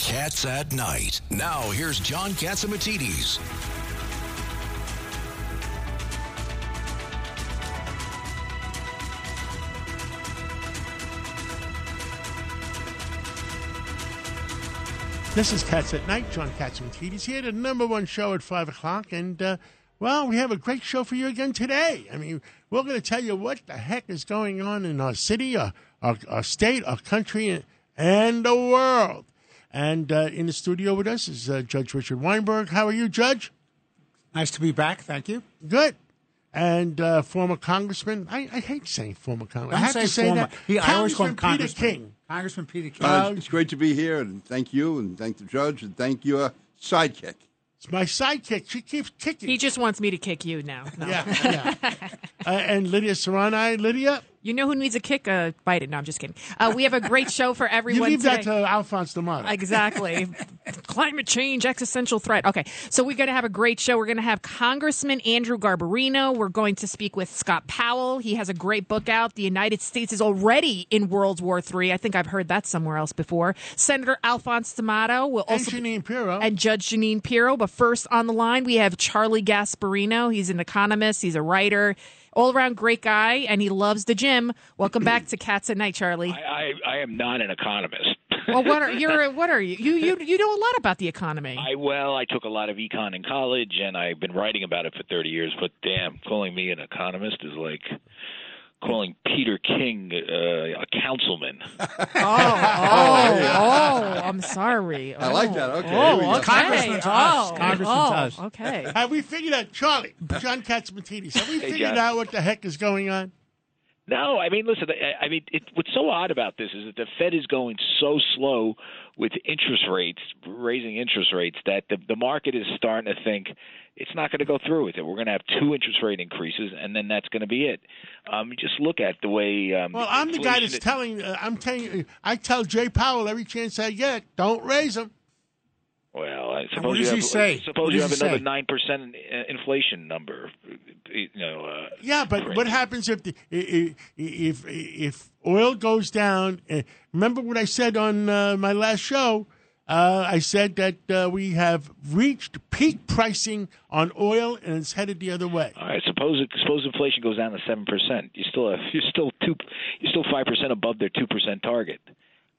Cats at Night. Now, here's John Catsimatidis. This is Cats at Night. John Catsimatidis here, the number one show at 5 o'clock. And, uh, well, we have a great show for you again today. I mean, we're going to tell you what the heck is going on in our city, our, our, our state, our country, and the world. And uh, in the studio with us is uh, Judge Richard Weinberg. How are you, Judge? Nice to be back. Thank you. Good. And uh, former Congressman, I, I hate saying former Congressman. I have say to say former. that. He, I always call him Congressman Peter King. Congressman Peter King. Uh, it's great to be here, and thank you, and thank the judge, and thank your sidekick. It's my sidekick. She keeps kicking. He just wants me to kick you now. No. yeah, yeah. uh, and Lydia Serrani. Lydia, You know who needs a kick? Uh, bite it. No, I'm just kidding. Uh, we have a great show for everyone. you leave today. that to Alphonse D'Amato. Exactly. Climate change, existential threat. Okay, so we're going to have a great show. We're going to have Congressman Andrew Garbarino. We're going to speak with Scott Powell. He has a great book out. The United States is already in World War III. I think I've heard that somewhere else before. Senator Alphonse D'Amato will also and Janine Pirro. and Judge Janine Pirro. But first on the line, we have Charlie Gasparino. He's an economist, he's a writer, all around great guy, and he loves the gym. Welcome back to Cats at Night, Charlie. I, I, I am not an economist. well, what are you're what are you? You you you know a lot about the economy. I well, I took a lot of econ in college, and I've been writing about it for 30 years. But damn, calling me an economist is like calling Peter King uh, a councilman. oh, oh, I'm sorry. I like Oh. that. Okay, Oh, here we go. okay. Congressman to us. Oh, Congressman oh, us. Okay. have we figured out, Charlie, John Catsimatidis, have we Hey, figured John. out what the heck is going on? No, I mean, listen. I, I mean, it, what's so odd about this is that the Fed is going so slow with interest rates, raising interest rates, that the, the market is starting to think it's not going to go through with it. We're going to have two interest rate increases, and then that's going to be it. Um, just look at the way. Um, Well, I'm the guy that's is- telling, uh, I'm telling I tell Jay Powell every chance I get, don't raise them. Well, I suppose what you have, he say? Suppose What you have another nine percent inflation number. You know. Uh, Yeah, but what happens if the, if if if oil goes down? Uh, remember what I said on uh, my last show? Uh, I said that uh, we have reached peak pricing on oil, and it's headed the other way. All right. Suppose suppose inflation goes down to seven percent. You still have you're still two you're still five percent above their two percent target.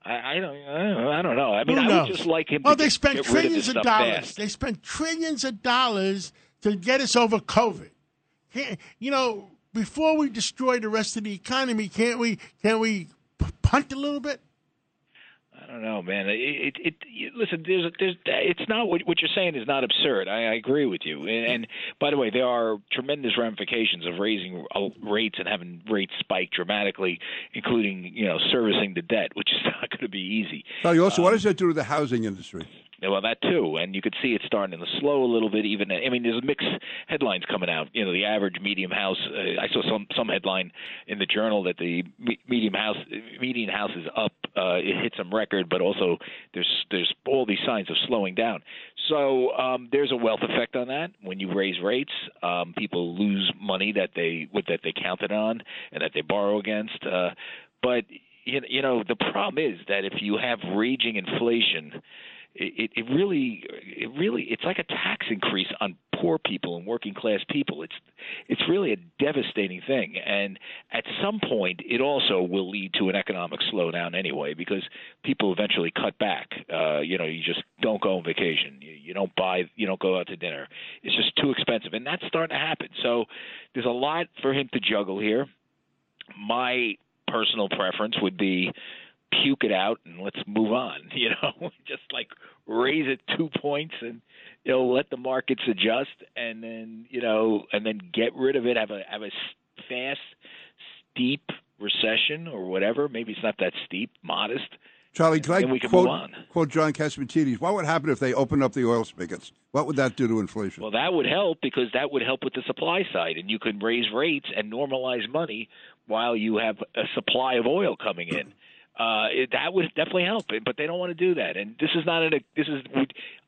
I, I don't I don't I don't know. I mean, I would just like him. Well, they get, spent get rid of trillions of dollars. fast. They spent trillions of dollars to get us over COVID. Can't, you know, before we destroy the rest of the economy, can't we? Can't we punt a little bit? I don't know, man. It, it, it you- listen. There's, there's, it's not what, what you're saying is not absurd. I, I agree with you. And, and by the way, there are tremendous ramifications of raising uh, rates and having rates spike dramatically, including you know servicing the debt, which is not going to be easy. Tell you also, what does that do to the housing industry? Well, that too, and you could see it starting to slow a little bit. Even I mean, there's a mixed headlines coming out. You know, the average medium house. Uh, I saw some some headline in the journal that the medium house median house is up. Uh, it hit some record, but also there's there's all these signs of slowing down. So um, there's a wealth effect on that. When you raise rates, um, people lose money that they that they counted on and that they borrow against. Uh, but you know the problem is that if you have raging inflation it, it really it really it's like a tax increase on poor people and working class people. It's it's really a devastating thing. And at some point it also will lead to an economic slowdown anyway because people eventually cut back. Uh you know you just don't go on vacation. You, you don't buy you don't go out to dinner. It's just too expensive. And that's starting to happen. So there's a lot for him to juggle here. My personal preference would be puke it out and let's move on. You know, just like raise it two points and you know let the markets adjust and then you know and then get rid of it. Have a have a fast, steep recession or whatever. Maybe it's not that steep, modest, Charlie, can I we can quote, quote John Catsimatidis? What would happen if they opened up the oil spigots? What would that do to inflation? Well, that would help because that would help with the supply side, and you can raise rates and normalize money while you have a supply of oil coming in. Uh, it, that would definitely help, but they don't want to do that. And this is not a. This is.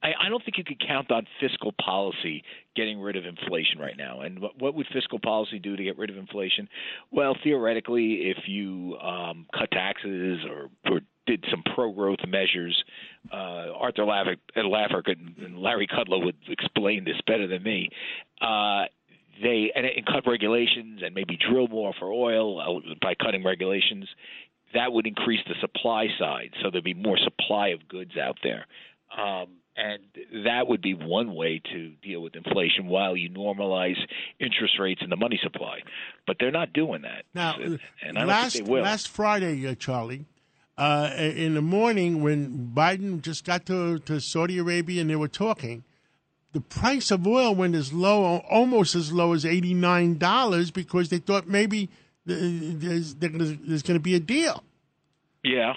I, I don't think you could count on fiscal policy getting rid of inflation right now. And what, what would fiscal policy do to get rid of inflation? Well, theoretically, if you um, cut taxes or, or did some pro-growth measures, uh, Arthur Laffer, Laffer and Larry Kudlow would explain this better than me. Uh, they and, and cut regulations and maybe drill more for oil uh, by cutting regulations. That would increase the supply side, so there'd be more supply of goods out there. Um, and that would be one way to deal with inflation while you normalize interest rates and the money supply. But they're not doing that. Now, and I don't last think they will. last Friday, uh, Charlie, uh, in the morning when Biden just got to, to Saudi Arabia and they were talking, the price of oil went as low, almost as low as eighty nine dollars, because they thought maybe there's, there's going to be a deal. Yeah,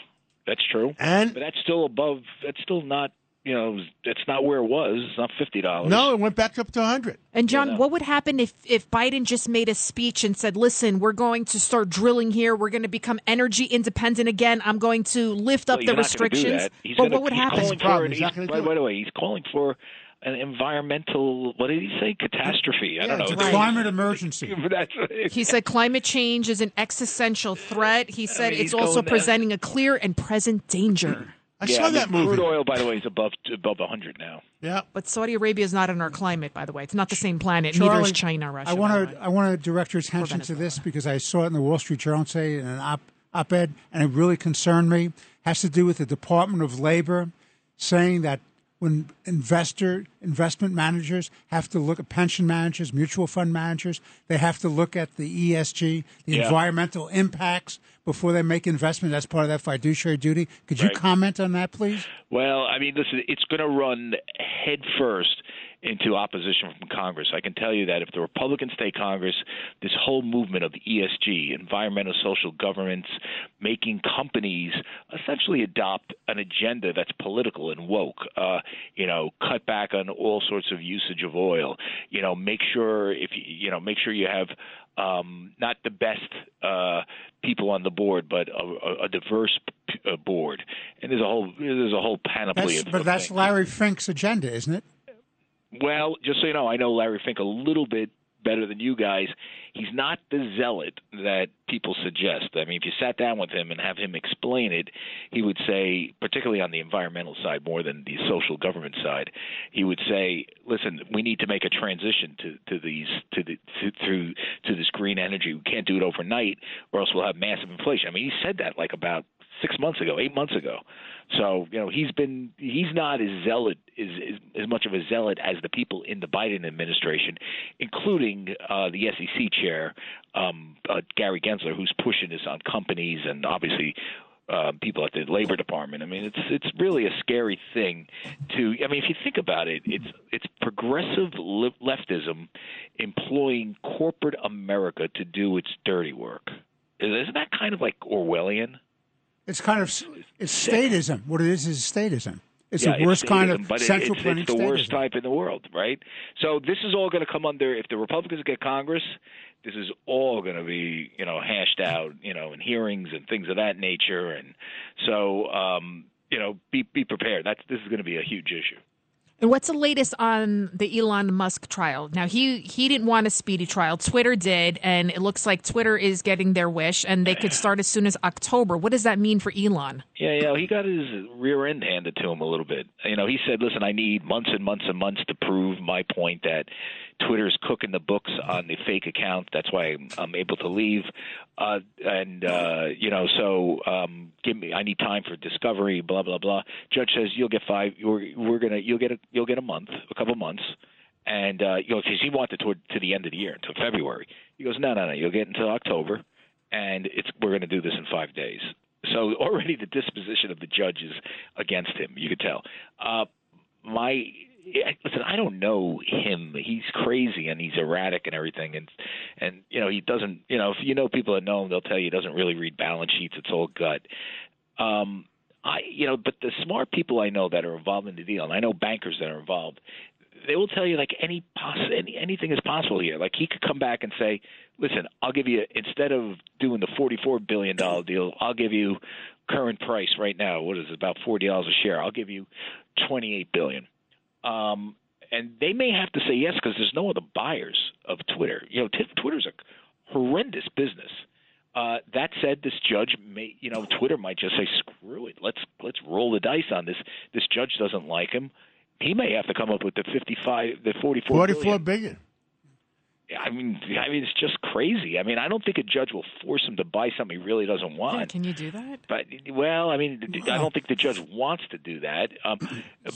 that's true. And- but that's still above. That's still not. You know, that's not where it was. It's not fifty dollars. No, it went back up to hundred. And John, no. what would happen if if Biden just made a speech and said, "Listen, we're going to start drilling here. We're going to become energy independent again. I'm going to lift up Well, the he's do restrictions." that. He's But gonna- what would he's happen? Calling for an, He's not he's- gonna by, by the way, he's calling for an environmental. What did he say? Catastrophe. I don't It's know. Right. climate emergency. He said climate change is an existential threat. He said mean, it's also going there. presenting a clear and present danger. I yeah, saw I mean, that movie. Crude oil, by the way, is above above hundred now. Yeah. But Saudi Arabia is not in our climate, by the way. It's not the same planet. Neither is China, Russia. I want to. I want to direct your attention to this because I saw it in the Wall Street Journal today in an op op-ed, and it really concerned me. It Has to do with the Department of Labor saying that when investor investment managers have to look at pension managers, mutual fund managers, they have to look at the ESG, the Yeah. environmental impacts before they make investment. That's part of that fiduciary duty. Could you Right. comment on that, please? Well, I mean, listen, it's going to run head first into opposition from Congress. I can tell you that if the Republicans take Congress, this whole movement of ESG, environmental social governance, making companies essentially adopt an agenda that's political and woke, uh, you know, cut back on all sorts of usage of oil, you know, make sure if you, you know, make sure you have um, not the best uh, people on the board, but a, a- a diverse p- uh, board. And there's a whole there's a whole panoply That's, of but of that's things. Larry Fink's agenda, isn't it? Well, just so you know, I know Larry Fink a little bit better than you guys. He's not the zealot that people suggest. I mean, if you sat down with him and have him explain it, he would say, particularly on the environmental side more than the social government side, he would say, "Listen, we need to make a transition to to these to the to, through to this green energy. We can't do it overnight, or else we'll have massive inflation." I mean, he said that like about six months ago, eight months ago. So you know he's been he's not as zealot as, as much of a zealot as the people in the Biden administration, including uh, the SEC chair um, uh, Gary Gensler, who's pushing this on companies and obviously. Uh, people at the Labor Department. I mean, it's it's really a scary thing. To I mean, if you think about it, it's it's progressive le- leftism employing corporate America to do its dirty work. Isn't that kind of like Orwellian? It's kind of it's statism. What it is is statism. It's yeah, the worst kind of but central it's, planning it's the worst type in the world, right? So this is all going to come under if the Republicans get Congress. This is all going to be, you know, hashed out, you know, in hearings and things of that nature, and so, um, you know, be be prepared. That's this is going to be a huge issue. And what's the latest on the Elon Musk trial? Now he he didn't want a speedy trial. Twitter did, and it looks like Twitter is getting their wish, and they could start as soon as October. What does that mean for Elon? Yeah, yeah, he got his rear end handed to him a little bit. You know, he said, "Listen, I need months and months and months to prove my point that Twitter's cooking the books on the fake account. That's why I'm, I'm able to leave." Uh, and uh, you know, so um, give me. I need time for discovery. Blah blah blah. Judge says you'll get five. We're, we're gonna. You'll get a. You'll get a month, a couple months. And uh, you know, because he wanted toward to the end of the year, until February. He goes, no, no, no. You'll get until October, and it's we're going to do this in five days. So already the disposition of the judge is against him. You could tell. Uh, my listen, I don't know him. He's crazy and he's erratic and everything, and and you know he doesn't. You know, if you know people that know him, they'll tell you he doesn't really read balance sheets. It's all gut. Um, I, you know, but the smart people I know that are involved in the deal, and I know bankers that are involved, they will tell you like any poss any, anything is possible here. Like he could come back and say, "Listen, I'll give you instead of doing the forty-four billion dollar deal, I'll give you current price right now. What is it, about forty dollars a share? I'll give you twenty-eight billion. Um, and they may have to say yes because there's no other buyers of Twitter. You know, t- Twitter's a horrendous business. Uh, that said, this judge may, you know, Twitter might just say, "Screw it, let's let's roll the dice on this." This judge doesn't like him. He may have to come up with the fifty-five, the forty-four, Forty-four billion. I mean, I mean, it's just crazy. I mean, I don't think a judge will force him to buy something he really doesn't want. Yeah, can you do that? But well, I mean, I don't think the judge wants to do that. Um,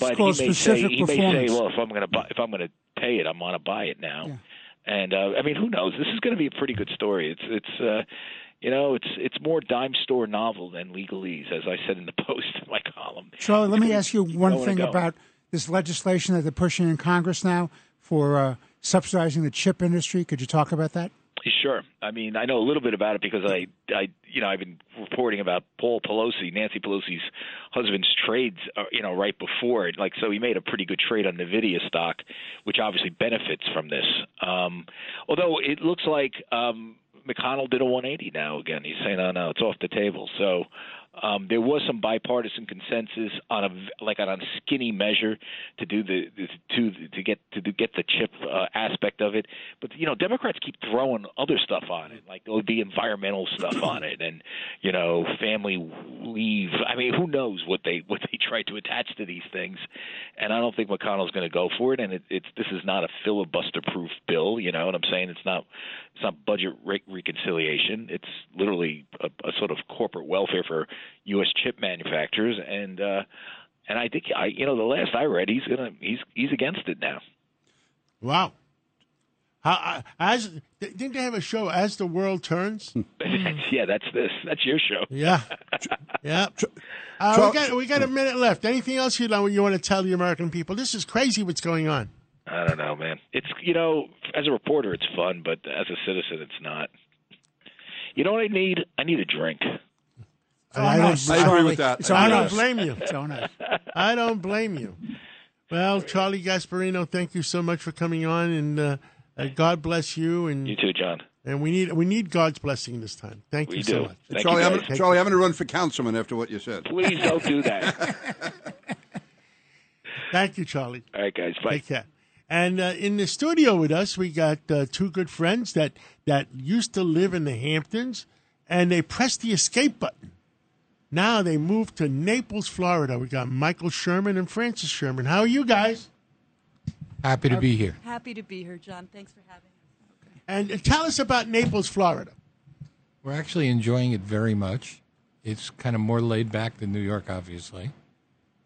but he may say he may say, well, if I'm going to buy, if I'm going to pay it, I'm going to buy it now. And uh, I mean, who knows? This is going to be a pretty good story. It's it's. Uh, you know, it's it's more dime store novel than legalese, as I said in the post in my column. Charlie, let me ask you one thing about this legislation that they're pushing in Congress now for uh, subsidizing the chip industry. Could you talk about that? Sure. I mean, I know a little bit about it because I, I, you know, I've been reporting about Paul Pelosi, Nancy Pelosi's husband's trades, uh, you know, right before it. Like, so he made a pretty good trade on Nvidia stock, which obviously benefits from this. Um, although it looks like um, McConnell did a 180 now again. He's saying, "Oh no, it's off the table." So um, there was some bipartisan consensus on a like on a skinny measure to do the, the to to get to get the chip uh, aspect of it. But you know, Democrats keep throwing other stuff on it, like there'll be environmental stuff on it, and you know, family leave. I mean, who knows what they what they try to attach to these things? And I don't think McConnell's going to go for it. And it, it's this is not a filibuster-proof bill. You know what I'm saying? It's not it's not budget re- reconciliation. It's literally a, a sort of corporate welfare for U.S. chip manufacturers, and uh, and I think I you know the last I read, he's gonna he's he's against it now. Wow. How, uh, as didn't they have a show as the world turns? yeah, that's this. That's your show. Yeah, yeah. Uh, we got we got a minute left. Anything else you know you want to tell the American people? This is crazy. What's going on? I don't know, man. It's you know, as a reporter, it's fun, but as a citizen, it's not. You know what I need? I need a drink. I don't- I agree with that. It's I on don't us. blame you. It's on us. I don't blame you. Well, Charlie Gasparino, thank you so much for coming on, and uh, uh, God bless you. And You too, John. and we need we need God's blessing this time. Thank We you do. so much. Thank Charlie, you, I'm, gonna- Charlie, I'm going to run for councilman after what you said. Please don't do that. Thank you, Charlie. All right, guys. Bye. Take care. And uh, in the studio with us, we got uh, two good friends that that used to live in the Hamptons, and they pressed the escape button. Now they moved to Naples, Florida. We got Michael Sherman and Francis Sherman. How are you guys? Happy to be here. Happy to be here, John. Thanks for having us. And uh, tell us about Naples, Florida. We're actually enjoying it very much. It's kind of more laid back than New York, obviously.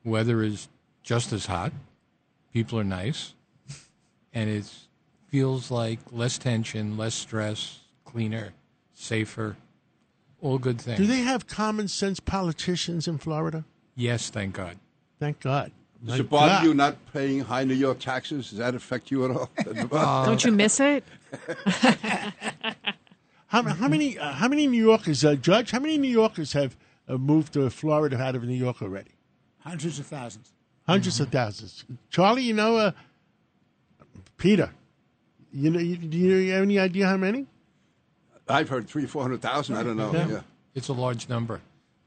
Weather is just as hot. People are nice. And it feels like less tension, less stress, cleaner, safer, all good things. Do they have common sense politicians in Florida? Yes, thank God. Thank God. Does My it bother God. you not paying high New York taxes? Does that affect you at all? Don't you miss it? How, how many uh, how many New Yorkers, uh, Judge? How many New Yorkers have uh, moved to Florida out of New York already? Hundreds of thousands. 100s of thousands. Charlie, you know, uh, Peter, you know, you, do you have any idea how many? I've heard three, four hundred thousand. I don't know. Yeah. Yeah. It's a large number.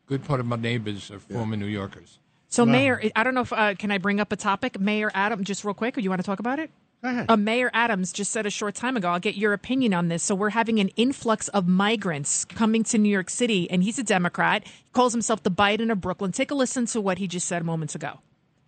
Good part of my neighbors are former New Yorkers. So, Mayor, I don't know if uh, can I bring up a topic, Mayor Adam, just real quick, or do you want to talk about it? Go ahead. Uh, Mayor Adams just said a short time ago. I'll get your opinion on this. So we're having an influx of migrants coming to New York City, and he's a Democrat. He calls himself the Biden of Brooklyn. Take a listen to what he just said moments ago.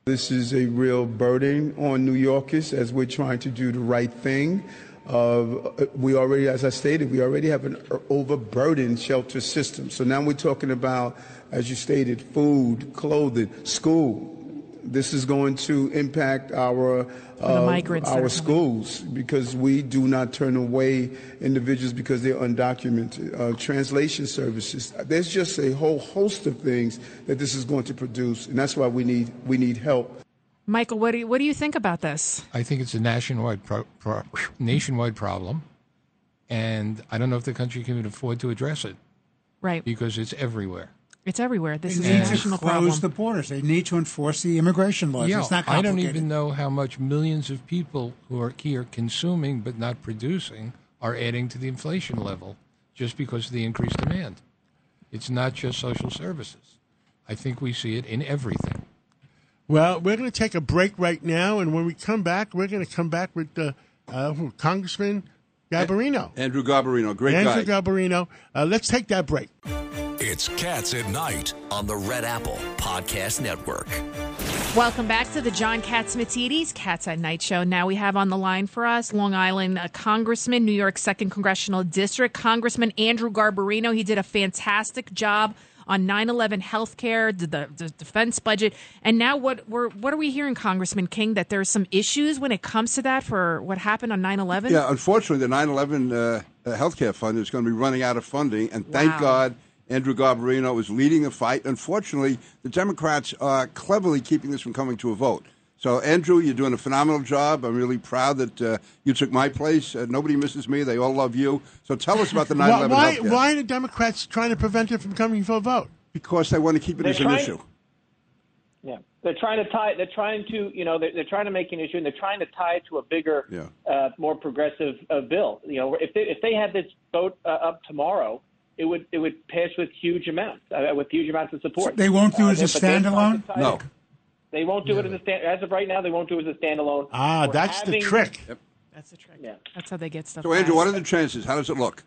This is a real burden on New Yorkers as we're trying to do the right thing. Uh, we already, as I stated, we already have an overburdened shelter system. So now we're talking about, as you stated, food, clothing, school. This is going to impact our the migrants that are our schools because we do not turn away individuals because they're undocumented. Uh, translation services. There's just a whole host of things that this is going to produce, and that's why we need we need help. Michael, what do you, what do you think about this? I think it's a nationwide pro- pro- nationwide problem, and I don't know if the country can afford to address it Right. because it's everywhere. It's everywhere. This they is need a to national close problem. the borders. They need to enforce the immigration laws. Yeah, it's not I don't even know how much millions of people who are here consuming but not producing are adding to the inflation level just because of the increased demand. It's not just social services. I think we see it in everything. Well, we're going to take a break right now, and when we come back, we're going to come back with uh, uh, Congressman Garbarino. Andrew Garbarino, great Andrew guy. Garbarino. Uh, let's take that break. It's Cats at Night. on the Red Apple Podcast Network. Welcome back to the John Catsimatidis Cats at Night show. Now we have on the line for us Long Island uh, Congressman, New York Second Congressional District, Congressman Andrew Garbarino. He did a fantastic job on 9/11 healthcare, the, the, the defense budget, and now what we're what are we hearing, Congressman King? That there's some issues when it comes to that for what happened on 9/11. Yeah, unfortunately, the 9/11 uh, uh, healthcare fund is going to be running out of funding, and thank Wow. God Andrew Garbarino is leading the fight. Unfortunately, the Democrats are cleverly keeping this from coming to a vote. So, Andrew, you're doing a phenomenal job. I'm really proud that uh, you took my place. Uh, nobody misses me. They all love you. So, tell us about the 9/11 Why, why, why are the Democrats trying to prevent it from coming for a vote? Because they want to keep it They're as an issue. Yeah, they're trying to tie. They're trying to, you know, they're, they're trying to make an issue, and they're trying to tie it to a bigger, Yeah. uh, more progressive uh, bill. You know, if they if they had this vote uh, up tomorrow, it would it would pass with huge amounts, uh, with huge amounts of support. They won't do Uh, it as a but they're standalone? to No. It- They won't do it as a stand. As of right now, they won't do it as a standalone. Ah, We're that's the having- trick. That's the trick. Yeah. That's how they get stuff. So, Andrew, what are the chances? How does it look?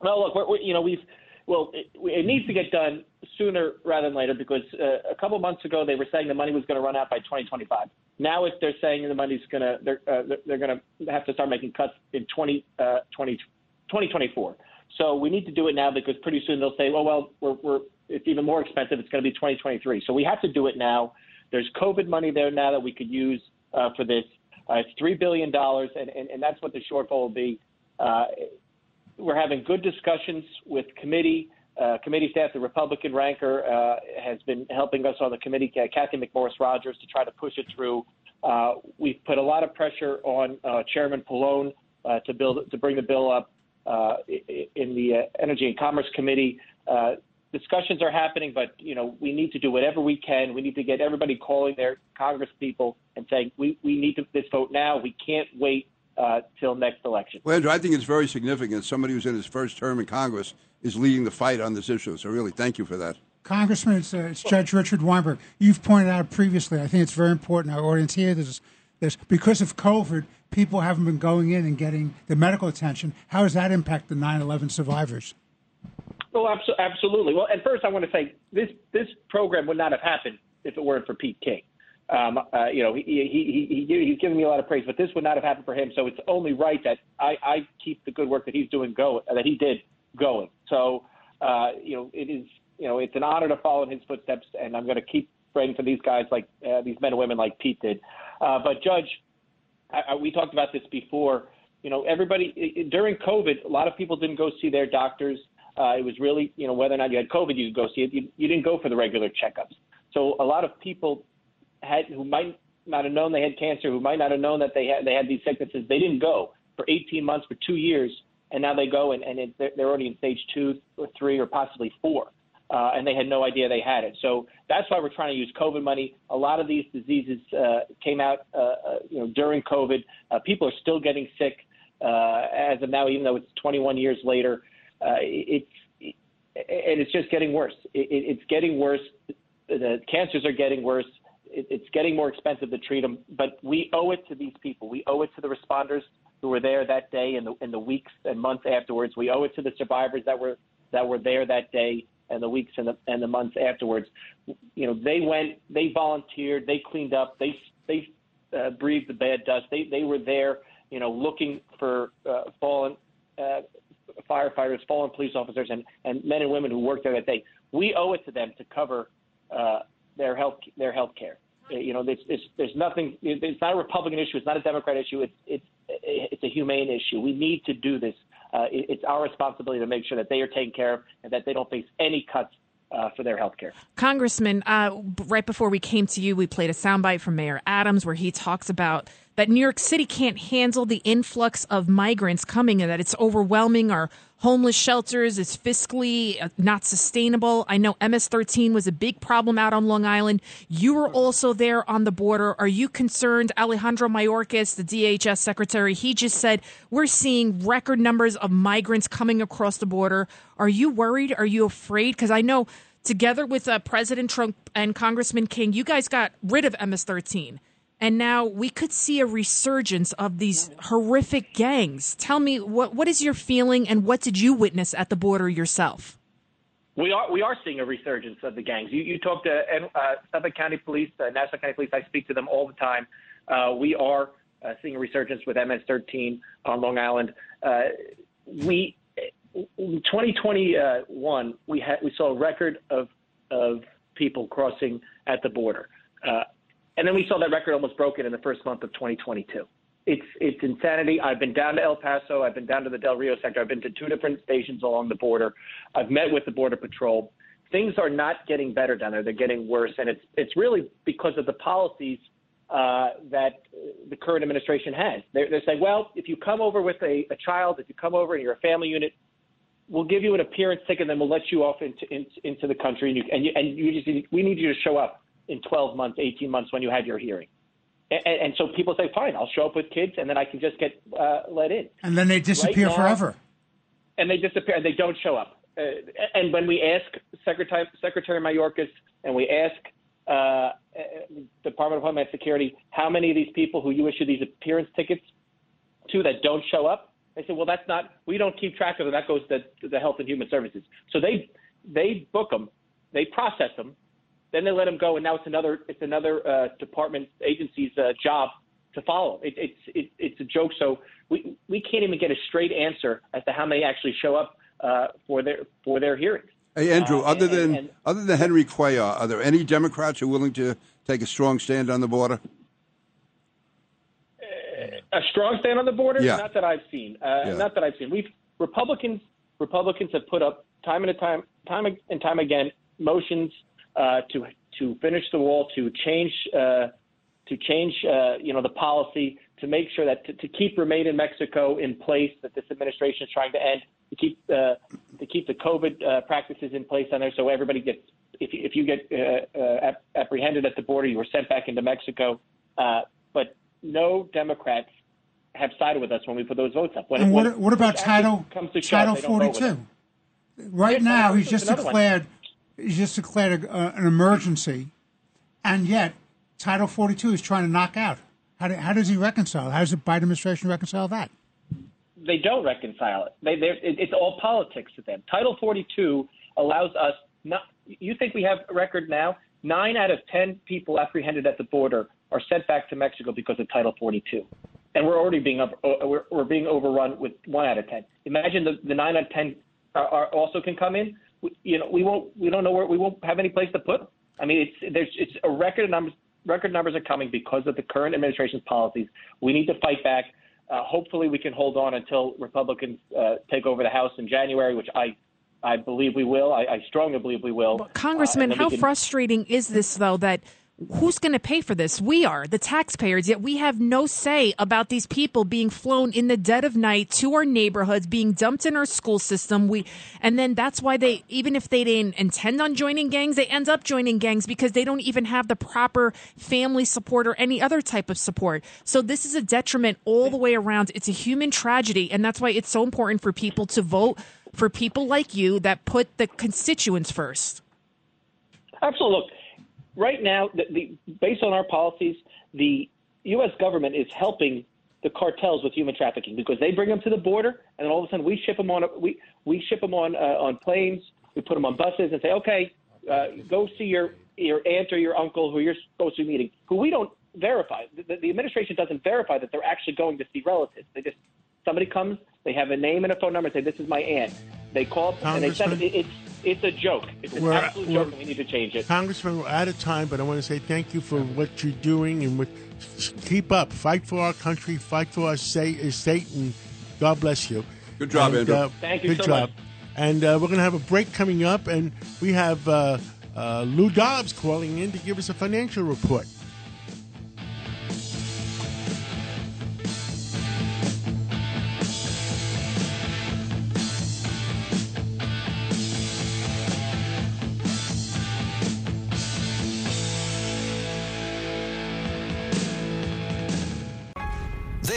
Well, look, we're, we you know, we've well, it, it needs to get done sooner rather than later because uh, a couple months ago they were saying the money was going to run out by 2025. Now, if they're saying the money's going to, they're uh, they're- they're going to have to start making cuts in 20, uh, 20, 2024. So we need to do it now because pretty soon they'll say, well, well, we're, we're it's even more expensive. It's going to be 2023. So we have to do it now. There's COVID money there now that we could use uh, for this. Uh, it's three billion dollars, and, and and that's what the shortfall will be. Uh, we're having good discussions with committee uh, committee staff. The Republican ranker uh, has been helping us on the committee, uh, Cathy McMorris Rodgers, to try to push it through. Uh, we've put a lot of pressure on uh, Chairman Pallone uh, to build to bring the bill up in the Energy and Commerce Committee. Discussions are happening, but you know we need to do whatever we can. We need to get everybody calling their Congress people and saying we, we need to, this vote now. We can't wait uh, till next election. Well, Andrew, I think it's very significant. Somebody who's in his first term in Congress is leading the fight on this issue. So, really, thank you for that. Congressman, it's, uh, it's Judge Richard Weinberg. You've pointed out previously, I think it's very important our audience here, this, this, because of COVID, people haven't been going in and getting the medical attention. How does that impact the 9 11 survivors? Oh, abso- absolutely. Well, at first, I want to say this this program would not have happened if it weren't for Pete King. Um, uh, you know, he, he, he, he, he's given me a lot of praise, but this would not have happened for him. So it's only right that I, I keep the good work that he's doing going, that he did going. So, uh, you know, it is, you know, it's an honor to follow in his footsteps, and I'm going to keep praying for these guys like uh, these men and women like Pete did. Uh, but Judge, I, I, we talked about this before. You know, everybody during COVID, a lot of people didn't go see their doctors. Uh, it was really, you know, whether or not you had COVID, you could go see it. You, you didn't go for the regular checkups. So a lot of people had who might not have known they had cancer, who might not have known that they had they had these sicknesses. They didn't go for 18 months, for two years, and now they go and, and it, they're, they're already in stage two or three or possibly four. Uh, and they had no idea they had it. So that's why we're trying to use COVID money. A lot of these diseases uh, came out, uh, uh, you know, during COVID. Uh, people are still getting sick uh, as of now, even though it's 21 years later. Uh, it's and it's just getting worse. It, it, it's getting worse. The cancers are getting worse. It, it's getting more expensive to treat them. But we owe it to these people. We owe it to the responders who were there that day and the in the weeks and months afterwards. We owe it to the survivors that were that were there that day and the weeks and the and the months afterwards. You know, they went, they volunteered, they cleaned up, they they uh, breathed the bad dust. They they were there, you know, looking for uh, fallen uh, firefighters, fallen police officers, and, and men and women who worked there that day. We owe it to them to cover uh, their health their health care. Uh, You know, there's, there's, nothing. It's not a Republican issue. It's not a Democrat issue. It's it's it's a humane issue. We need to do this. Uh, it, it's our responsibility to make sure that they are taken care of and that they don't face any cuts uh, for their health care. Congressman, uh, right before we came to you, we played a soundbite from Mayor Adams where he talks about that New York City can't handle the influx of migrants coming and that it's overwhelming our homeless shelters, it's fiscally uh, not sustainable. I know MS 13 was a big problem out on Long Island. You were also there on the border. Are you concerned? Alejandro Mayorkas, the DHS secretary, he just said we're seeing record numbers of migrants coming across the border. Are you worried? Are you afraid? Because I know together with uh, President Trump and Congressman King, you guys got rid of MS 13. And now we could see a resurgence of these horrific gangs. Tell me, what, what is your feeling and what did you witness at the border yourself? We are we are seeing a resurgence of the gangs. You, you talk to uh, Suffolk County Police, uh, Nassau County Police. I speak to them all the time. Uh, we are uh, seeing a resurgence with MS-13 on Long Island. Uh, we in 2021 we had we saw a record of of people crossing at the border. And then we saw that record almost broken in the first month of 2022. It's it's insanity. I've been down to El Paso. I've been down to the Del Rio sector. I've been to two different stations along the border. I've met with the Border Patrol. Things are not getting better down there. They're getting worse, and it's it's really because of the policies uh, that the current administration has. They're, they're saying, well, if you come over with a, a child, if you come over and you're a family unit, we'll give you an appearance ticket, and then we'll let you off into into, into the country, and you and you, and you just we need you to show up in 12 months, 18 months when you have your hearing. And, and so people say, fine, I'll show up with kids, and then I can just get uh, let in. And then they disappear Right now- forever. And they disappear, and they don't show up. Uh, and when we ask Secretary Secretary Mayorkas, and we ask uh, Department of Homeland Security, how many of these people who you issue these appearance tickets to that don't show up, they say, well, that's not. We don't keep track of them. That goes to, to the Health and Human Services. So they they book them, they process them, then they let them go, and now it's another it's another uh, department agency's uh, job to follow. It, it's it, it's a joke. So we we can't even get a straight answer as to how many actually show up uh, for their for their hearings. Hey, Andrew, Uh, other and- than and- other than Henry Cuellar, are there any Democrats who are willing to take a strong stand on the border? a strong stand on the border? Yeah. Not that I've seen. Uh, Yeah. Not that I've seen. We've Republicans Republicans have put up time and time time and time again motions uh, to to finish the wall, to change uh, to change uh, you know the policy, to make sure that to, to keep Remain in Mexico in place that this administration is trying to end, to keep uh, to keep the COVID uh, practices in place on there, so everybody gets if you, if you get uh, uh, apprehended at the border, you were sent back into Mexico. Uh, but no Democrats have sided with us when we put those votes up. When, And when what, what about Title Title they don't vote with us. 42? Right now, he's just declared he's just declared a, uh, an emergency, and yet Title 42 is trying to knock out. How, do, how does he reconcile? How does the Biden administration reconcile that? they don't reconcile it. They, it, it's all politics to them. Title 42 allows us not. You think we have a record now? Nine out of ten people apprehended at the border are sent back to Mexico because of Title 42, and we're already being uh, we're, we're being overrun with one out of ten. Imagine the, the nine out of ten are, are also can come in. You know, we won't. We don't know where we won't have any place to put them. I mean, it's there's it's a record numbers. Record numbers are coming because of the current administration's policies. We need to fight back. Uh, hopefully, we can hold on until Republicans uh, take over the House in January, which I, I believe we will. I, I strongly believe we will. Uh, Congressman, we how can- frustrating is this, though, that who's going to pay for this? We are, the taxpayers, yet we have no say about these people being flown in the dead of night to our neighborhoods, being dumped in our school system. We, and then that's why they, even if they didn't intend on joining gangs, they end up joining gangs because they don't even have the proper family support or any other type of support. So this is a detriment all the way around. It's a human tragedy. And that's why it's so important for people to vote for people like you that put the constituents first. Absolutely. Right now, the, the, based on our policies, the U.S. government is helping the cartels with human trafficking because they bring them to the border, and then all of a sudden we ship them on we we ship them on uh, on planes, we put them on buses, and say, okay, uh, go see your your aunt or your uncle who you're supposed to be meeting, who we don't verify. The, the administration doesn't verify that they're actually going to see relatives. They just somebody comes, they have a name and a phone number, and say, this is my aunt. They call and they send it. It's it's a joke. It's an We're- absolute we're- joke, and we need to change it. Congressman, we're out of time, but I want to say thank you for what you're doing and what, keep up. Fight for our country, fight for our state, state and God bless you. Good job, And, Andrew. uh, Thank you good so job. much. And uh, we're going to have a break coming up, and we have uh, uh, Lou Dobbs calling in to give us a financial report.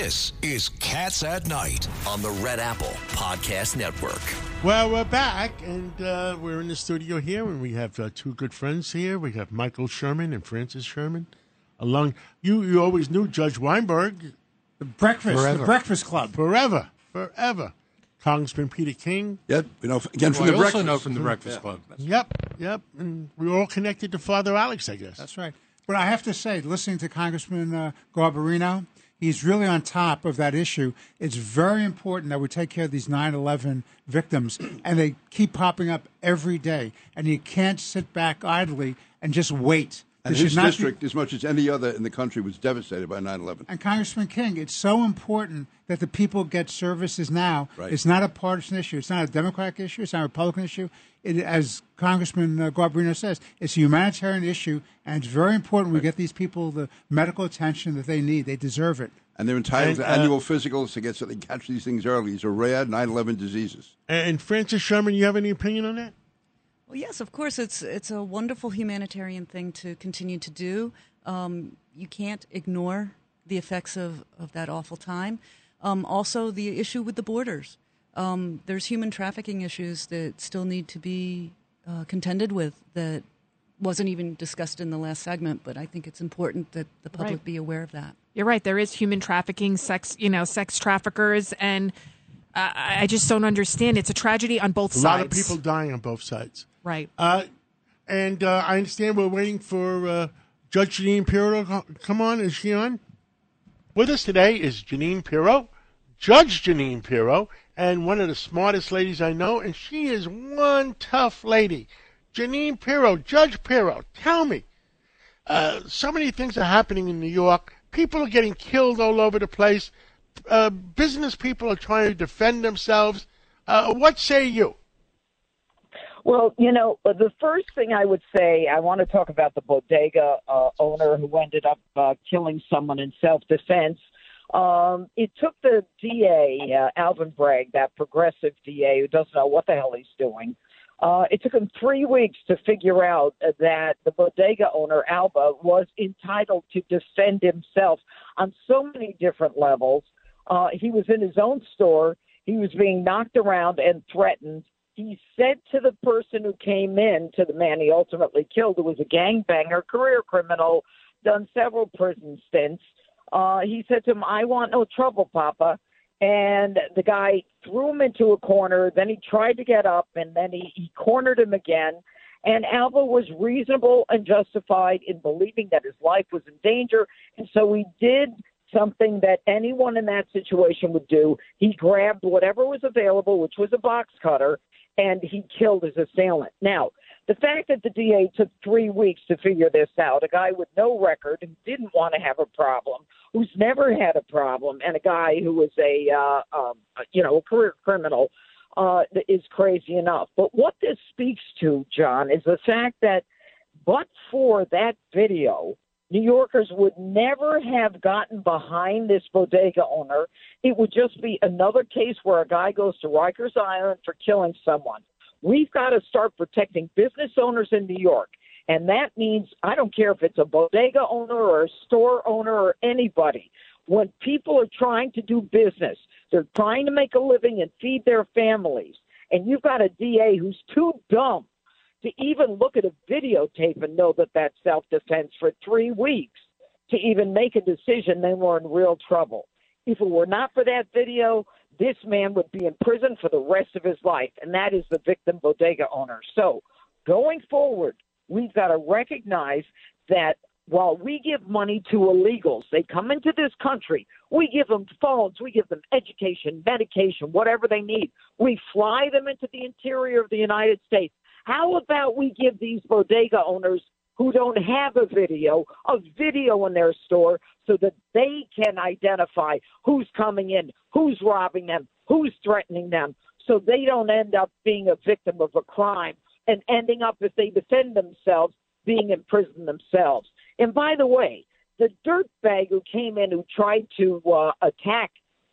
This is Cats at Night on the Red Apple Podcast Network. Well, we're back, and uh, we're in the studio here, and we have uh, two good friends here. We have Michael Sherman and Francis Sherman. Along, you you always knew Judge Weinberg, the Breakfast, Forever. the Breakfast Club, forever, forever. Congressman Peter King. Yep, you know again from Well, the I also Breakfast- know from the Breakfast Club. Yep, yep, and we're all connected to Father Alex, I guess. That's right. But I have to say, listening to Congressman uh, Garbarino, he's really on top of that issue. It's very important that we take care of these 9 11 victims, and they keep popping up every day. And you can't sit back idly and just wait. And There his should not be- district, as much as any other in the country, was devastated by 9 11. and Congressman King, it's so important that the people get services now. Right. It's not a partisan issue. It's not a Democratic issue. It's not a Republican issue. It, as Congressman uh, Garbarino says, it's a humanitarian issue, and it's very important we get these people the medical attention that they need. They deserve it. And they're entitled And, to uh, annual physicals to get so they catch these things early. These are rare 9 11 diseases. And Francis Sherman, you have any opinion on that? Well, yes, of course. It's it's a wonderful humanitarian thing to continue to do. Um, you can't ignore the effects of, of that awful time. Um, also, the issue with the borders. Um, there's human trafficking issues that still need to be uh, contended with that wasn't even discussed in the last segment, but I think it's important that the public Right. be aware of that. You're right. There is human trafficking, sex, you know, sex traffickers, and uh, I I just don't understand. It's a tragedy on both sides. A lot of people dying on both sides. Right. Uh, and uh, I understand we're waiting for uh, Judge Janine Pirro to come on. Is she on? With us today is Janine Pirro, Judge Janine Pirro, and one of the smartest ladies I know, and she is one tough lady. Janine Pirro, Judge Pirro, tell me. Uh, so many things are happening in New York. People are getting killed all over the place. Uh, business people are trying to defend themselves. Uh, what say you? Well, you know, the first thing I would say, I want to talk about the bodega uh, owner who ended up uh, killing someone in self defense. Um, it took the DA, uh, Alvin Bragg, that progressive DA who doesn't know what the hell he's doing. Uh, it took him three weeks to figure out that the bodega owner, Alba, was entitled to defend himself on so many different levels. Uh, he was in his own store. He was being knocked around and threatened. He said to the person who came in, to the man he ultimately killed, who was a gangbanger, career criminal, done several prison stints. Uh, he said to him, I want no trouble, Papa. And the guy threw him into a corner. Then he tried to get up, and then he, he cornered him again. And Alba was reasonable and justified in believing that his life was in danger. And so he did something that anyone in that situation would do. He grabbed whatever was available, which was a box cutter, and he killed his assailant. Now, the fact that the DA took three weeks to figure this out, a guy with no record who didn't want to have a problem, who's never had a problem, and a guy who was a uh, um, you know a career criminal, uh, is crazy enough. But what this speaks to, John, is the fact that but for that video, New Yorkers would never have gotten behind this bodega owner. It would just be another case where a guy goes to Rikers Island for killing someone. We've got to start protecting business owners in New York. And that means I don't care if it's a bodega owner or a store owner or anybody. When people are trying to do business, they're trying to make a living and feed their families. And you've got a DA who's too dumb to even look at a videotape and know that that's self defense for three weeks to even make a decision, then we're in real trouble. If it were not for that video, this man would be in prison for the rest of his life, and that is the victim bodega owner. So, going forward, we've got to recognize that while we give money to illegals, they come into this country, we give them phones, we give them education, medication, whatever they need. We fly them into the interior of the United States. How about we give these bodega owners who don't have a video a video in their store so that they can identify who's coming in, who's robbing them, who's threatening them, so they don't end up being a victim of a crime and ending up, if they defend themselves, being in prison themselves. And by the way, the dirtbag who came in who tried to uh, attack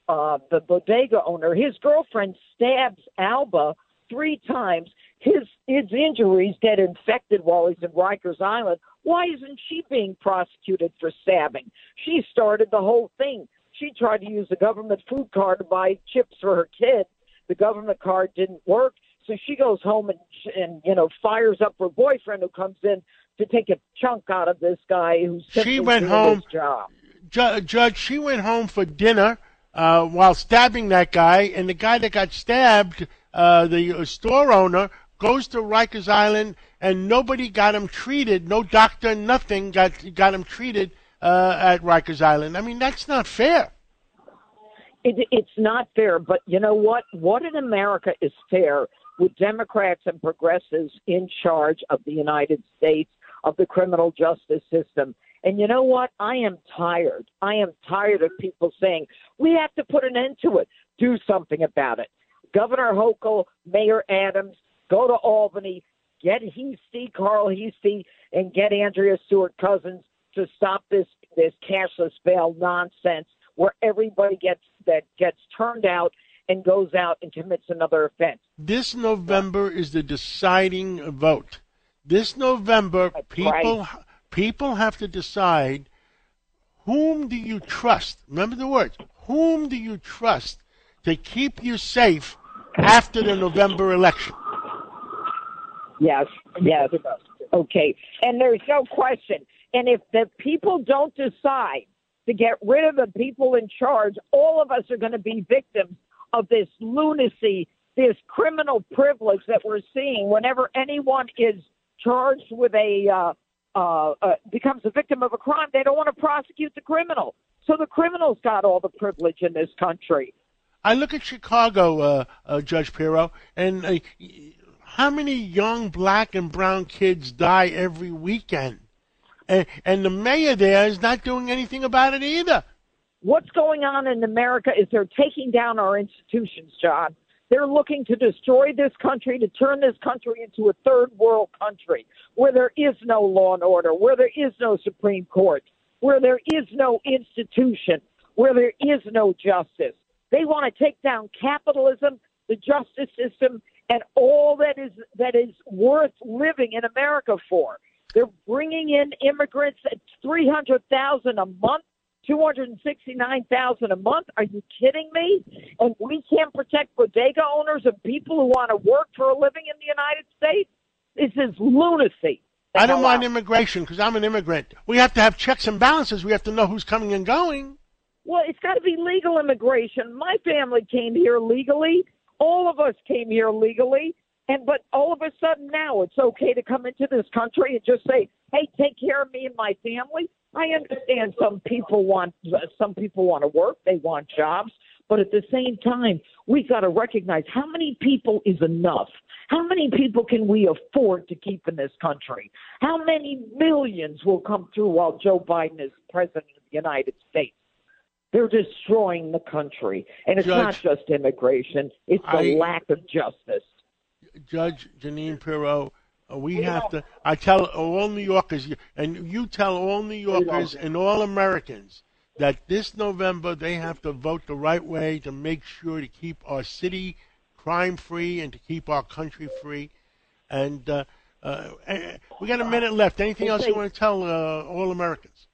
uh, the bodega owner, his girlfriend stabs Alba three times. His his injuries get infected while he's in Rikers Island. Why isn't she being prosecuted for stabbing? She started the whole thing. She tried to use the government food card to buy chips for her kid. The government card didn't work, so she goes home and and you know fires up her boyfriend who comes in to take a chunk out of this guy who's she went home. job. Ju- Judge, she went home for dinner uh, while stabbing that guy, and the guy that got stabbed, uh, the store owner, goes to Rikers Island, and nobody got him treated. No doctor, nothing got got him treated uh, at Rikers Island. I mean, that's not fair. It, it's not fair, but you know what? What in America is fair with Democrats and progressives in charge of the United States, of the criminal justice system? And you know what? I am tired. I am tired of people saying, we have to put an end to it. Do something about it. Governor Hochul, Mayor Adams, go to Albany, get Heastie, Carl Heastie, and get Andrea Stewart Cousins to stop this this cashless bail nonsense where everybody gets that gets turned out and goes out and commits another offense. This November is the deciding vote. This November, That's people right. people have to decide whom do you trust. Remember the words. Whom do you trust to keep you safe after the November election? Yes, yes. Okay. And there's no question. And if the people don't decide to get rid of the people in charge, all of us are going to be victims of this lunacy, this criminal privilege that we're seeing whenever anyone is charged with a, uh, uh, uh, becomes a victim of a crime, they don't want to prosecute the criminal. So the criminal's got all the privilege in this country. I look at Chicago, uh, uh, Judge Pirro, and uh, how many young black and brown kids die every weekend? And, and the mayor there is not doing anything about it either. What's going on in America is they're taking down our institutions, John. They're looking to destroy this country, to turn this country into a third world country where there is no law and order, where there is no Supreme Court, where there is no institution, where there is no justice. They want to take down capitalism, the justice system, and all that is that is worth living in America for. They're bringing in immigrants at three hundred thousand a month, two hundred and sixty-nine thousand a month. Are you kidding me? And we can't protect bodega owners and people who want to work for a living in the United States. This is lunacy. I don't mind immigration because I'm an immigrant. We have to have checks and balances. We have to know who's coming and going. Well, it's got to be legal immigration. My family came here legally. All of us came here legally. And but all of a sudden now it's okay to come into this country and just say, "Hey, take care of me and my family." I understand some people want some people want to work, they want jobs, but at the same time, we got to recognize how many people is enough. How many people can we afford to keep in this country? How many millions will come through while Joe Biden is president of the United States? They're destroying the country. And it's not just immigration, it's the I- lack of justice. Judge Janine Pirro, uh, we have to. I tell all New Yorkers, and you tell all New Yorkers and all Americans that this November they have to vote the right way to make sure to keep our city crime free and to keep our country free. And uh, uh, eh, we got a minute left. Anything else you want to tell uh, all Americans?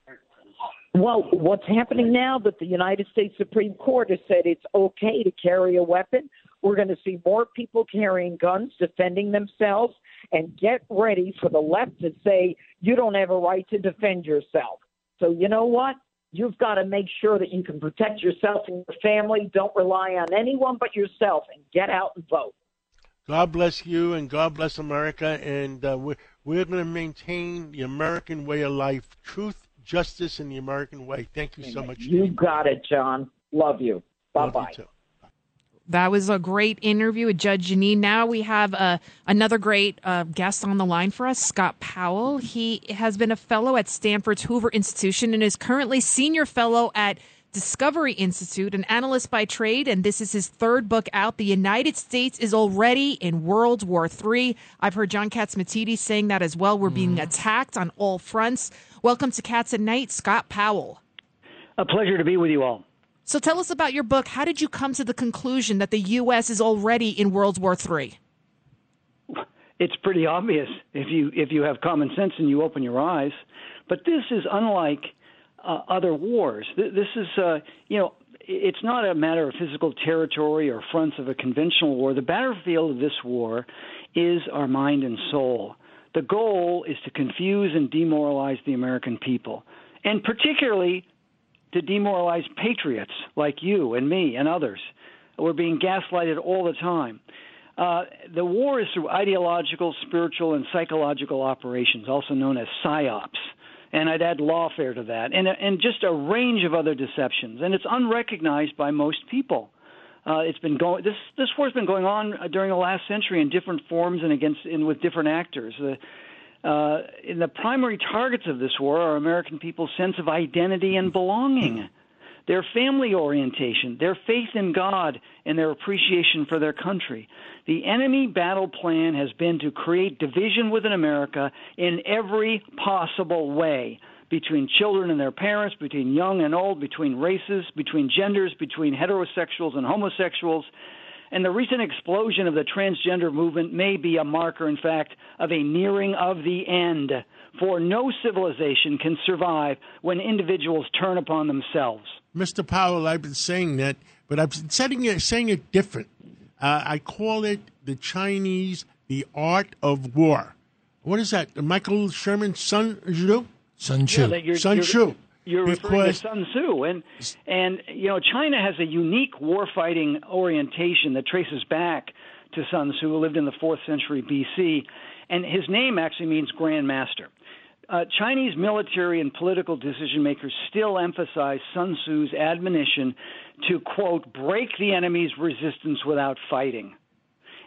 Well, what's happening now that the United States Supreme Court has said it's okay to carry a weapon? We're going to see more people carrying guns, defending themselves, and get ready for the left to say you don't have a right to defend yourself. So, you know what? You've got to make sure that you can protect yourself and your family. Don't rely on anyone but yourself and get out and vote. God bless you and God bless America. And uh, we're, we're going to maintain the American way of life truth, justice, and the American way. Thank you so much. You got it, John. Love you. Bye bye. That was a great interview with Judge Janine. Now we have uh, another great uh, guest on the line for us, Scott Powell. He has been a fellow at Stanford's Hoover Institution and is currently senior fellow at Discovery Institute, an analyst by trade, and this is his third book out. The United States is already in World War III. I've heard John Catsimatidis saying that as well. We're being attacked on all fronts. Welcome to Cats at Night, Scott Powell. A pleasure to be with you all. So tell us about your book. How did you come to the conclusion that the U.S. is already in World War III? It's pretty obvious if you if you have common sense and you open your eyes. But this is unlike uh, other wars. This is, uh, you know, it's not a matter of physical territory or fronts of a conventional war. The battlefield of this war is our mind and soul. The goal is to confuse and demoralize the American people, and particularly to demoralize patriots like you and me and others. We're being gaslighted all the time. Uh, the war is through ideological, spiritual, and psychological operations, also known as psyops and I'd add lawfare to that, and and just a range of other deceptions, and it's unrecognized by most people. Uh, it's been going this this war's been going on during the last century in different forms and against and with different actors. The uh, in the primary targets of this war are American people's sense of identity and belonging, their family orientation, their faith in God, and their appreciation for their country. The enemy battle plan has been to create division within America in every possible way between children and their parents, between young and old, between races, between genders, between heterosexuals and homosexuals. And the recent explosion of the transgender movement may be a marker, in fact, of a nearing of the end. For no civilization can survive when individuals turn upon themselves. Mr. Powell, I've been saying that, but I've been saying it, saying it different. Uh, I call it the Chinese, the art of war. What is that? Michael Sherman Sun Tzu? Sun Tzu. Yeah, you're, Sun you're, Tzu. You're referring to Sun Tzu, and and you know China has a unique warfighting orientation that traces back to Sun Tzu, who lived in the fourth century BC, and his name actually means Grand Master. Uh, Chinese military and political decision makers still emphasize Sun Tzu's admonition to quote break the enemy's resistance without fighting,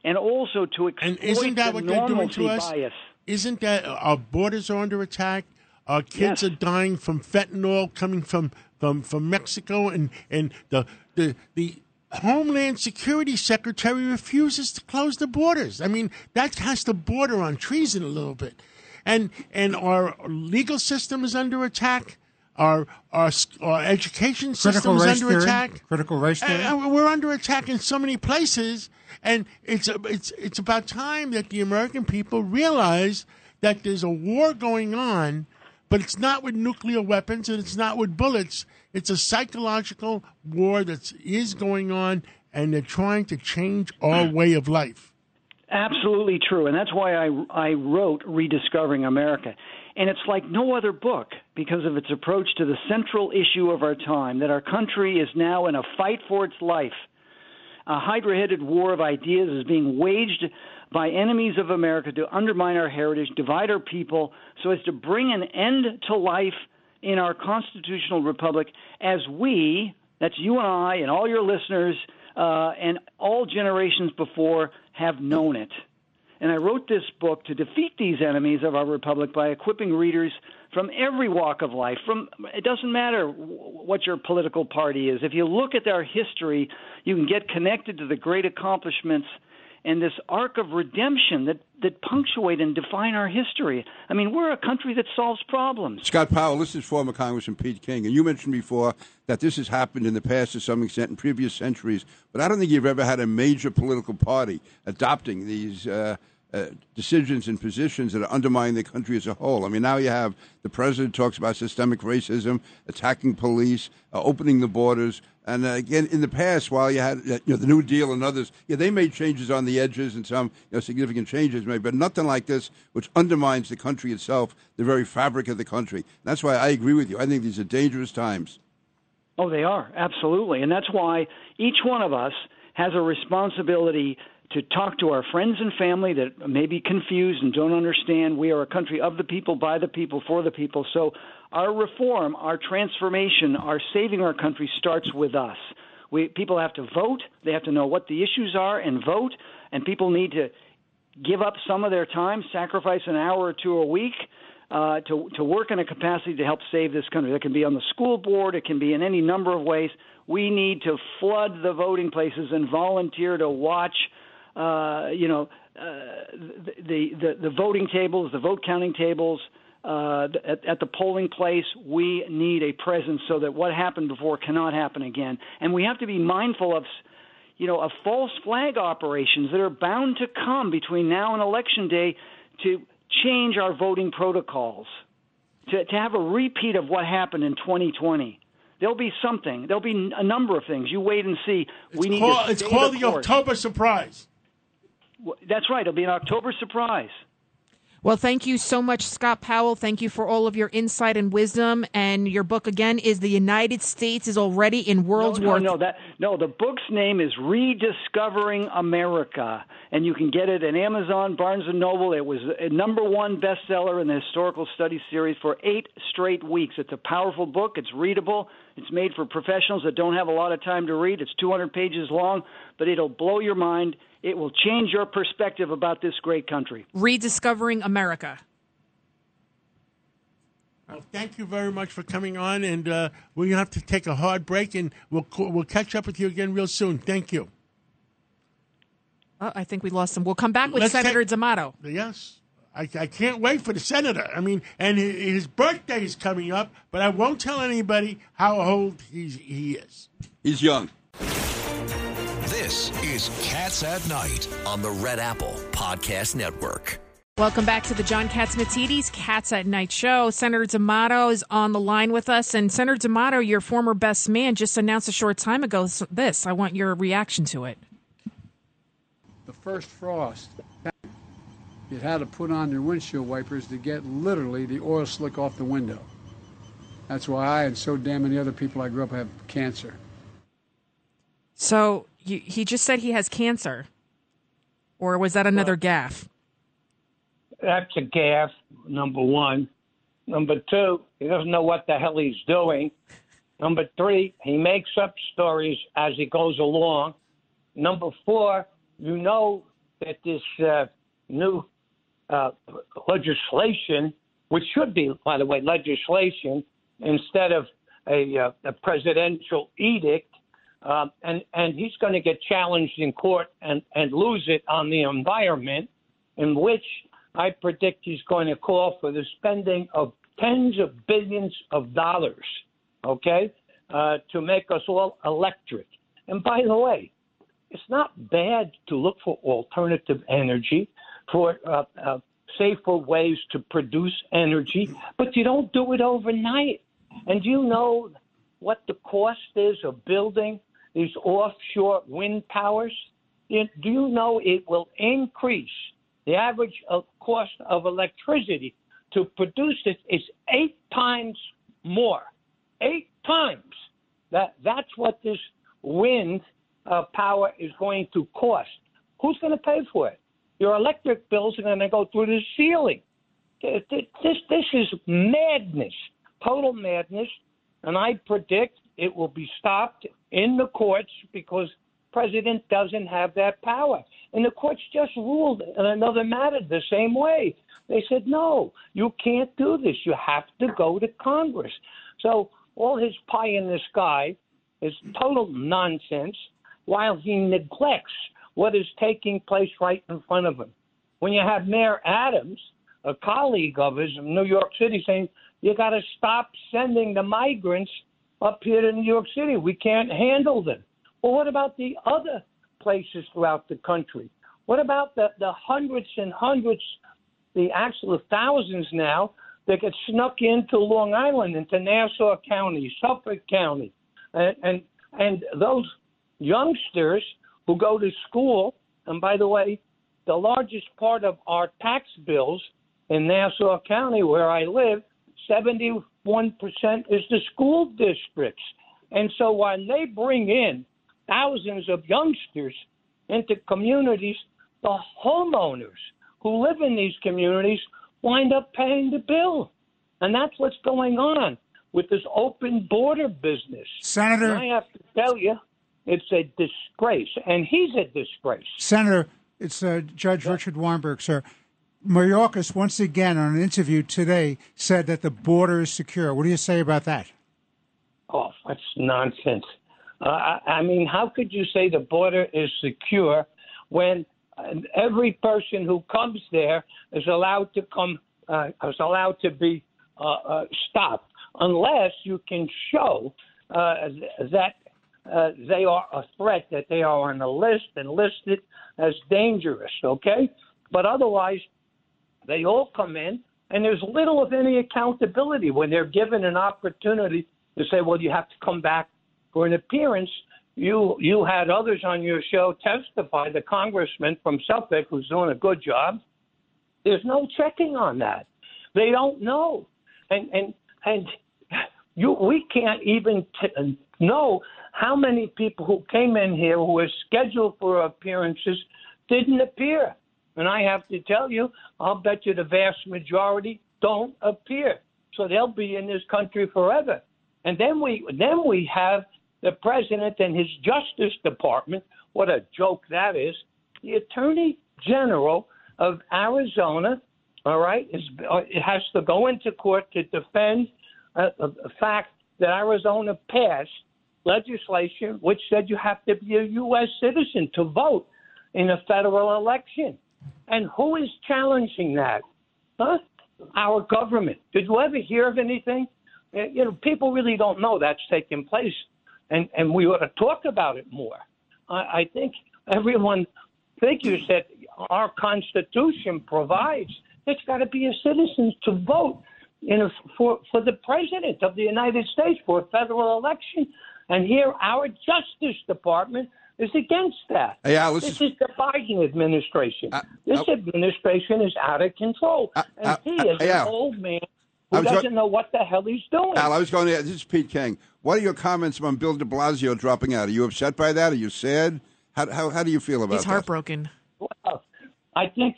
and also to exploit and isn't that the what they're doing to us? bias. Isn't that our borders are under attack? Our kids Yes. are dying from fentanyl coming from from, from Mexico, and and the the the Homeland Security Secretary refuses to close the borders. I mean, that has to border on treason a little bit, and and our legal system is under attack. Our our, our education system is under theory? attack. Critical race theory? And- and we're under attack in so many places, and it's it's it's about time that the American people realize that there's a war going on, but it's not with nuclear weapons and it's not with bullets. It's a psychological war that is going on, and they're trying to change our way of life. Absolutely true, and that's why I I wrote Rediscovering America. And it's like no other book because of its approach to the central issue of our time that our country is now in a fight for its life. A hydra headed war of ideas is being waged by enemies of America to undermine our heritage, divide our people, so as to bring an end to life in our constitutional republic as we, that's you and I and all your listeners uh, and all generations before, have known it. And I wrote this book to defeat these enemies of our republic by equipping readers from every walk of life. From it doesn't matter what your political party is. If you look at our history, you can get connected to the great accomplishments and this arc of redemption that that punctuate and define our history. I mean, we're a country that solves problems. Scott Powell, this is former Congressman Pete King, and you mentioned before that this has happened in the past to some extent in previous centuries, but I don't think you've ever had a major political party adopting these uh, uh, decisions and positions that are undermining the country as a whole. I mean, now you have the president talks about systemic racism, attacking police, uh, opening the borders. And uh, again, in the past, while you had uh, you know, the New Deal and others, yeah, they made changes on the edges and some you know, significant changes made, but nothing like this, which undermines the country itself, the very fabric of the country. That's why I agree with you. I think these are dangerous times. Oh, they are, absolutely. And that's why each one of us has a responsibility to talk to our friends and family that may be confused and don't understand. We are a country of the people, by the people, for the people. So our reform, our transformation, our saving our country starts with us. We, people have to vote. They have to know what the issues are and vote. And people need to give up some of their time, sacrifice an hour or two a week uh, to to work in a capacity to help save this country. That can be on the school board. It can be in any number of ways. We need to flood the voting places and volunteer to watch. Uh, you know, uh, the, the the voting tables, the vote counting tables. Uh, at, at the polling place, we need a presence so that what happened before cannot happen again. And we have to be mindful of you know, of false flag operations that are bound to come between now and election day to change our voting protocols. to, to have a repeat of what happened in 2020. There'll be something. There'll be a number of things. You wait and see. we need Call- to it's called the the. October surprise. That's right. It'll be an October surprise. Well, thank you so much, Scott Powell. Thank you for all of your insight and wisdom. And your book again is "The United States is Already in World no, War." No, no, that no. The book's name is Rediscovering America, and you can get it at Amazon, Barnes and Noble. It was a number one bestseller in the historical studies series for eight straight weeks. It's a powerful book. It's readable. It's made for professionals that don't have a lot of time to read. It's 200 pages long, but it'll blow your mind. It will change your perspective about this great country. Rediscovering America. Well, thank you very much for coming on, and uh, we have to take a hard break, and we'll we'll catch up with you again real soon. Thank you. Oh, I think we lost him. We'll come back with Let's Senator take- D'Amato. Yes. I, I can't wait for the senator. I mean, and his, his birthday is coming up, but I won't tell anybody how old he's, he is. He's young. This is Cats at Night on the Red Apple Podcast Network. Welcome back to the John Catsimatidis Cats at Night show. Senator D'Amato is on the line with us. And Senator D'Amato, your former best man, just announced a short time ago this. I want your reaction to it. the first frost, you had to put on your windshield wipers to get literally the oil slick off the window. That's why I and so damn many other people I grew up have cancer. So you, he just said he has cancer. Or was that another gaffe? That's a gaffe, number one. Number two, he doesn't know what the hell he's doing. Number three, he makes up stories as he goes along. Number four, you know that this uh, new uh, legislation, which should be, by the way, legislation instead of a, uh, a presidential edict, um, and and he's going to get challenged in court and and lose it on the environment, in which I predict he's going to call for the spending of tens of billions of dollars, okay, uh, to make us all electric. And by the way, it's not bad to look for alternative energy, for uh, uh, safer ways to produce energy, but you don't do it overnight. And you know what the cost is of building these offshore wind powers? You- Do you know it will increase the average of cost of electricity to produce it is eight times more. Eight times. That that's what this wind uh, power is going to cost. Who's going to pay for it? Your electric bills are going to go through the ceiling. This this is madness, total madness, and I predict it will be stopped in the courts because president doesn't have that power. And the courts just ruled in another matter the same way. They said, no, you can't do this. You have to go to Congress. So all his pie in the sky is total nonsense while he neglects what is taking place right in front of him. When you have Mayor Adams, a colleague of his in New York City, saying, you got to stop sending the migrants up here to New York City. We can't handle them. Well, what about the other places throughout the country? What about the, the hundreds and hundreds, the actual thousands now that get snuck into Long Island, into Nassau County, Suffolk County, and and, and those youngsters who go to school? And by the way, the largest part of our tax bills in Nassau County, where I live, 71% is the school districts. And so while they bring in thousands of youngsters into communities, the homeowners who live in these communities wind up paying the bill. And that's what's going on with this open border business. Senator- And I have to tell you, it's a disgrace. And he's a disgrace. Senator, it's uh, Judge Richard Weinberg, sir. Mayorkas, once again, on an interview today, said that the border is secure. What do you say about that? Oh, that's nonsense. Uh, I, I mean, how could you say the border is secure when uh, every person who comes there is allowed to come, uh, is allowed to be uh, uh, stopped, unless you can show uh, that uh, they are a threat, that they are on the list and listed as dangerous. Okay, but otherwise, they all come in And there's little of any accountability when they're given an opportunity to say, well, you have to come back for an appearance. You you had others on your show testify, the congressman from Suffolk who's doing a good job. There's no checking on that. They don't know, and and and you we can't even t- know how many people who came in here who were scheduled for appearances didn't appear. And I have to tell you, I'll bet you the vast majority don't appear. So they'll be in this country forever. And then we then we have the president and his Justice Department. What a joke that is. The Attorney General of Arizona, all right, is uh, has to go into court to defend a, a, fact that Arizona passed legislation which said you have to be a U.S. citizen to vote in a federal election. And who is challenging that? Huh? Our government. Did you ever hear of anything? Uh, you know, people really don't know that's taking place, and and we ought to talk about it more. I, I think everyone figures that our Constitution provides it's got to be a citizen to vote you know, for for the president of the United States for a federal election. And here, our Justice Department is against that. Yeah, this is the Biden administration. Uh, this administration is out of control, and uh, he is yeah. an old man who doesn't go- know what the hell he's doing. Al, I was going to. This is Pete King. What are your comments on Bill De Blasio dropping out? Are you upset by that? Are you sad? How how, how do you feel about He's that? heartbroken. Well, I think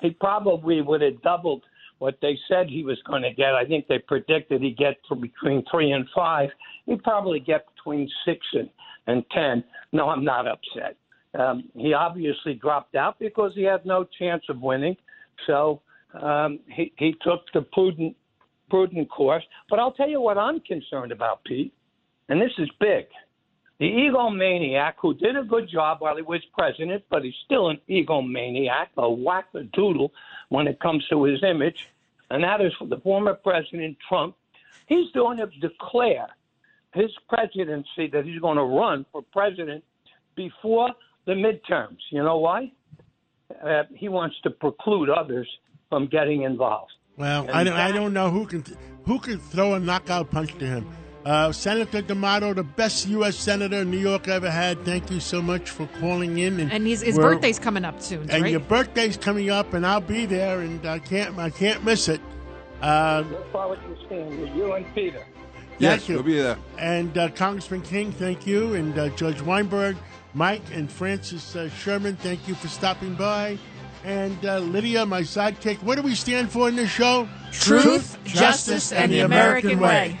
he probably would have doubled what they said he was going to get. I think they predicted he'd get for between three and five. He'd probably get between six and, and ten. No, I'm not upset. Um, he obviously dropped out because he had no chance of winning. So um, he, he took the prudent prudent course. But I'll tell you what I'm concerned about, Pete, and this is big. The egomaniac who did a good job while he was president, but he's still an egomaniac, a whack-a-doodle when it comes to his image, and that is the former President Trump. He's going to declare his presidency that he's going to run for president before the midterms. You know why? Uh, he wants to preclude others from getting involved. Well, I don't, I don't know who can who can throw a knockout punch to him. Uh, Senator D'Amato, the best U.S. senator New York ever had. Thank you so much for calling in. And, And his, his birthday's coming up soon, And right? your birthday's coming up, and I'll be there, and I can't I can't miss it. Uh, Look forward to seeing you, you and Peter. Yes, thank you. we'll be there. And uh, Congressman King, thank you. And uh, Judge Weinberg, Mike, and Francis uh, Sherman, thank you for stopping by. And uh, Lydia, my sidekick, what do we stand for in this show? Truth, justice, and the American way.